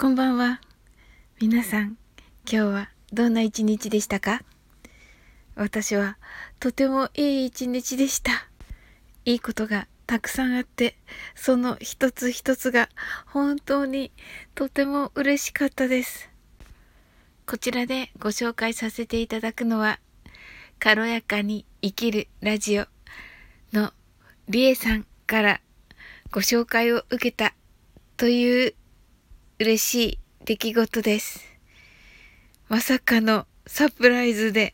こんばんは。皆さん、今日はどんな一日でしたか？私はとてもいい一日でした。いいことがたくさんあって、その一つ一つが本当にとても嬉しかったです。こちらでご紹介させていただくのは、軽やかに生きるラジオのりえさんからご紹介を受けたという嬉しい出来事です。まさかのサプライズで、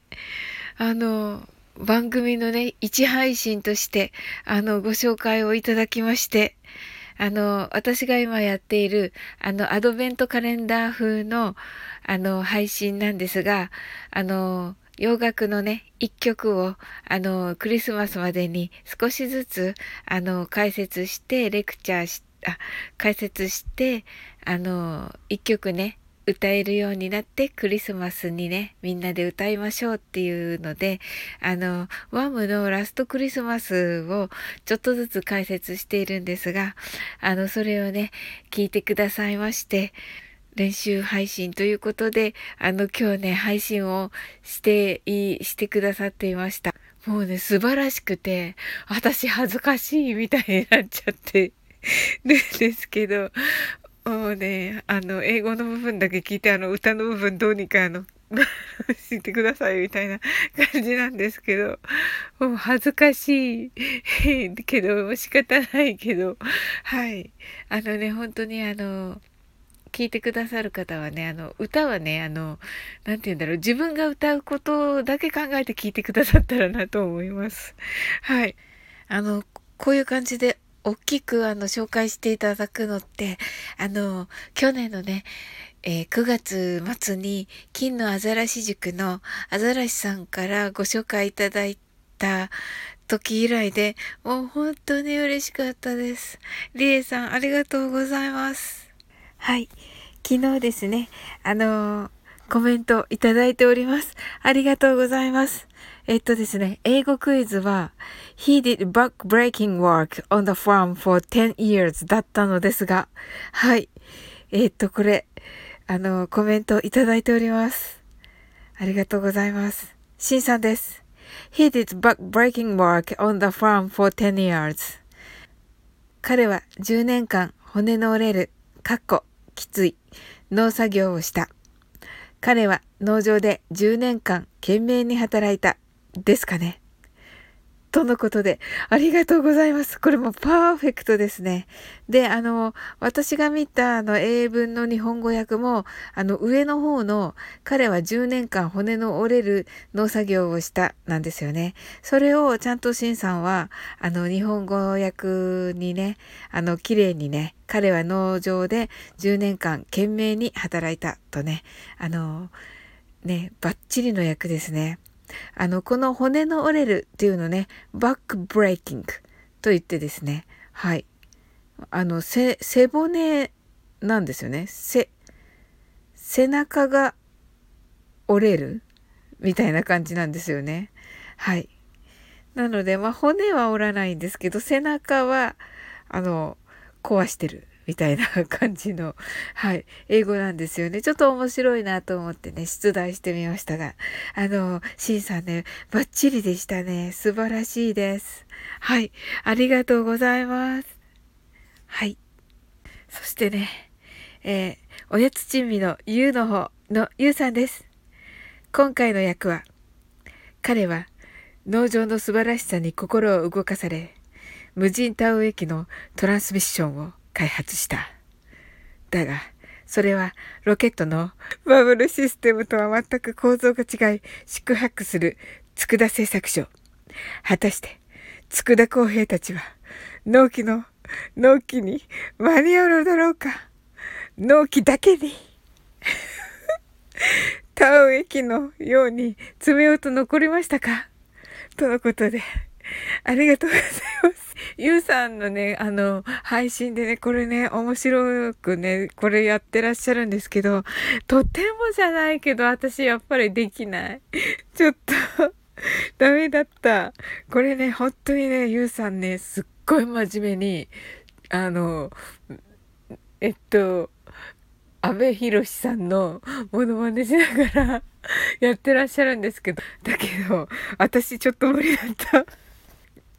あの、番組のね、一配信として、あの、ご紹介をいただきまして、あの、私が今やっている、あの、アドベントカレンダー風の、あの、配信なんですが、あの、洋楽のね、一曲を、あの、クリスマスまでに少しずつ、あの、解説して、レクチャーして、あ、解説して、あの、一曲ね、歌えるようになってクリスマスにね、みんなで歌いましょうっていうので、あの、ワムのラストクリスマスをちょっとずつ解説しているんですが、あの、それをね、聞いてくださいまして、練習配信ということで、あの、今日ね、配信をして、いい、してくださっていました。もうね、素晴らしくて、私恥ずかしいみたいになっちゃって るんですけど、もうね、あの、英語の部分だけ聞いて、あの、歌の部分どうにか、あの、知ってくださいみたいな感じなんですけど、もう恥ずかしいけど、仕方ないけど、はい。あのね、本当にあの、聞いてくださる方はね、あの、歌はね、あの、なんて言うんだろう、自分が歌うことだけ考えて聞いてくださったらなと思います。はい。あの、こういう感じで大きくあの紹介していただくのって、あの、去年のね、えー、9月末に金のアザラシ塾のアザラシさんからご紹介いただいた時以来で、もう本当に嬉しかったです。リエさん、ありがとうございます。はい。昨日ですね、あのー、コメントいただいております。ありがとうございます。えっとですね、英語クイズは、He did back-breaking work on the farm for 10 years だったのですが、はい。えっと、これ、あの、コメントいただいております。ありがとうございます。シンさんです。He did back-breaking work on the farm for 10 years. 彼は10年間骨の折れる、かっこ、きつい、農作業をした。彼は農場で10年間懸命に働いた。ですかね。とのことで、ありがとうございます。これもパーフェクトですね。で、あの、私が見たあの英文の日本語訳も、あの上の方の彼は10年間骨の折れる農作業をしたなんですよね。それをちゃんとシンさんは、あの日本語訳にね、あの綺麗にね、彼は農場で10年間懸命に働いたとね、あの、ね、バッチリの役ですね。あの、この骨の折れるっていうのね、バックブレイキングと言ってですね、はい。あの、背、骨なんですよね。背、背中が折れるみたいな感じなんですよね。はい。なので、まあ、骨は折らないんですけど、背中は、あの、壊してるみたいな感じの、はい、英語なんですよね。ちょっと面白いなと思ってね、出題してみましたが、あの、シンさんね、バッチリでしたね。素晴らしいです。はい、ありがとうございます。はい。そしてね、えー、おやつ珍味のゆうの方のゆうさんです。今回の役は、彼は農場の素晴らしさに心を動かされ、無人島駅のトランスミッションを開発した。だが、それはロケットのバブルシステムとは全く構造が違い、宿泊する佃製作所。果たして、佃公平たちは、納期の、納期に間に合うのだろうか？納期だけに。タウン駅のように詰めようと残りましたか？とのことで、ありがとうございます。ゆうさんのね、あの、配信でね、これね、面白くね、これやってらっしゃるんですけど、とてもじゃないけど、私やっぱりできない。ちょっとダメだった。これね、本当にね、ゆうさんね、すっごい真面目に、あの、えっと、安倍博さんのモノマネしながら やってらっしゃるんですけど、だけど、私ちょっと無理だった。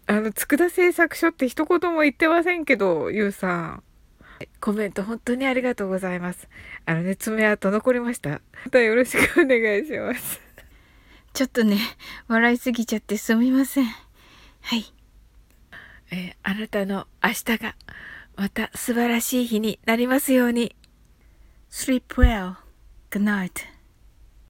あの、佃製作所って一言も言ってませんけど、ゆうさん。コメント本当にありがとうございます。あのね、爪痕残りました。またよろしくお願いします。ちょっとね、笑いすぎちゃってすみません。はい。えー、あなたの明日がまた素晴らしい日になりますように。Sleep well. Good night.